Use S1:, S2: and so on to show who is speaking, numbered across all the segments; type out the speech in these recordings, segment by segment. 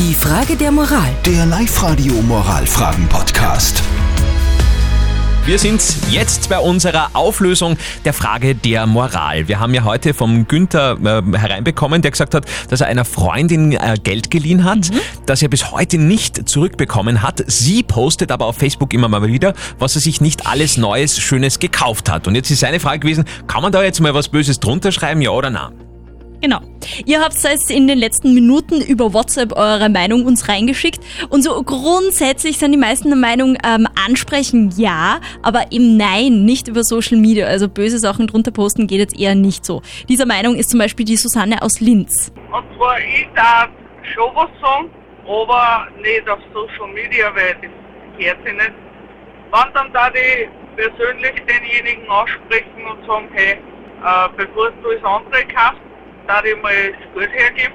S1: Die Frage der Moral.
S2: Der Live-Radio Moralfragen-Podcast.
S3: Wir sind jetzt bei unserer Auflösung der Frage der Moral. Wir haben ja heute vom Günther äh, hereinbekommen, der gesagt hat, dass er einer Freundin äh, Geld geliehen hat, das er bis heute nicht zurückbekommen hat. Sie postet aber auf Facebook immer mal wieder, was er sich nicht alles Neues, Schönes gekauft hat. Und jetzt ist seine Frage gewesen, kann man da jetzt mal was Böses drunter schreiben, ja oder nein?
S4: Genau. Ihr habt jetzt in den letzten Minuten über WhatsApp eure Meinung uns reingeschickt. Und so grundsätzlich sind die meisten der Meinung, ähm, ansprechen ja, aber eben nein, nicht über Social Media. Also böse Sachen drunter posten geht jetzt eher nicht so. Dieser Meinung ist zum Beispiel die Susanne aus Linz.
S5: Und zwar, ich darf schon was sagen, aber nicht auf Social Media, weil das gehört sich nicht. Wenn dann da die persönlich denjenigen ansprechen und sagen, hey, äh, bevor du das andere kaufst, da ich mal das Geld hergeben,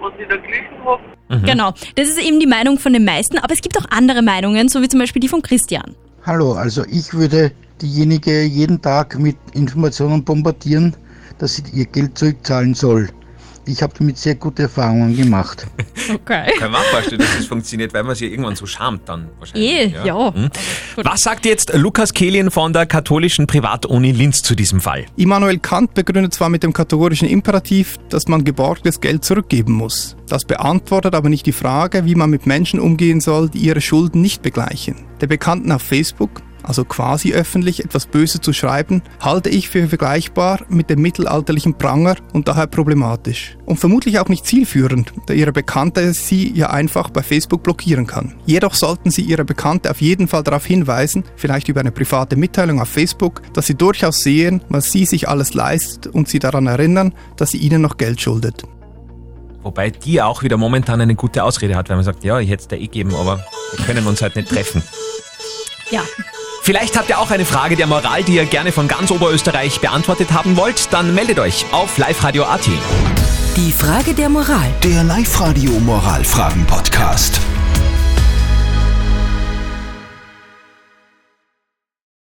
S5: was ich da gelesen habe.
S4: Genau. Das ist eben die Meinung von den meisten, aber es gibt auch andere Meinungen, so wie zum Beispiel die von Christian.
S6: Hallo, also ich würde diejenige jeden Tag mit Informationen bombardieren, dass sie ihr Geld zurückzahlen soll. Ich habe damit sehr gute Erfahrungen gemacht.
S4: Okay.
S3: Kann man auch vorstellen, dass das funktioniert, weil man sich irgendwann so schamt dann wahrscheinlich.
S4: Eh, ja.
S3: Hm? Was sagt jetzt Lukas Kehlin von der katholischen Privatuni Linz zu diesem Fall?
S7: Immanuel Kant begründet zwar mit dem kategorischen Imperativ, dass man geborgtes Geld zurückgeben muss. Das beantwortet aber nicht die Frage, wie man mit Menschen umgehen soll, die ihre Schulden nicht begleichen. Der Bekannten auf Facebook, also quasi öffentlich etwas Böses zu schreiben, halte ich für vergleichbar mit dem mittelalterlichen Pranger und daher problematisch. Und vermutlich auch nicht zielführend, da Ihre Bekannte sie ja einfach bei Facebook blockieren kann. Jedoch sollten Sie Ihre Bekannte auf jeden Fall darauf hinweisen, vielleicht über eine private Mitteilung auf Facebook, dass Sie durchaus sehen, was sie sich alles leistet und Sie daran erinnern, dass sie Ihnen noch Geld schuldet.
S3: Wobei die auch wieder momentan eine gute Ausrede hat, weil man sagt, ja, ich hätte es dir eh geben, aber wir können uns halt nicht treffen.
S4: Ja.
S3: Vielleicht habt ihr auch eine Frage der Moral, die ihr gerne von ganz Oberösterreich beantwortet haben wollt, dann meldet euch auf liveradio.at.
S1: Die Frage der Moral.
S2: Der Live-Radio Moralfragen-Podcast.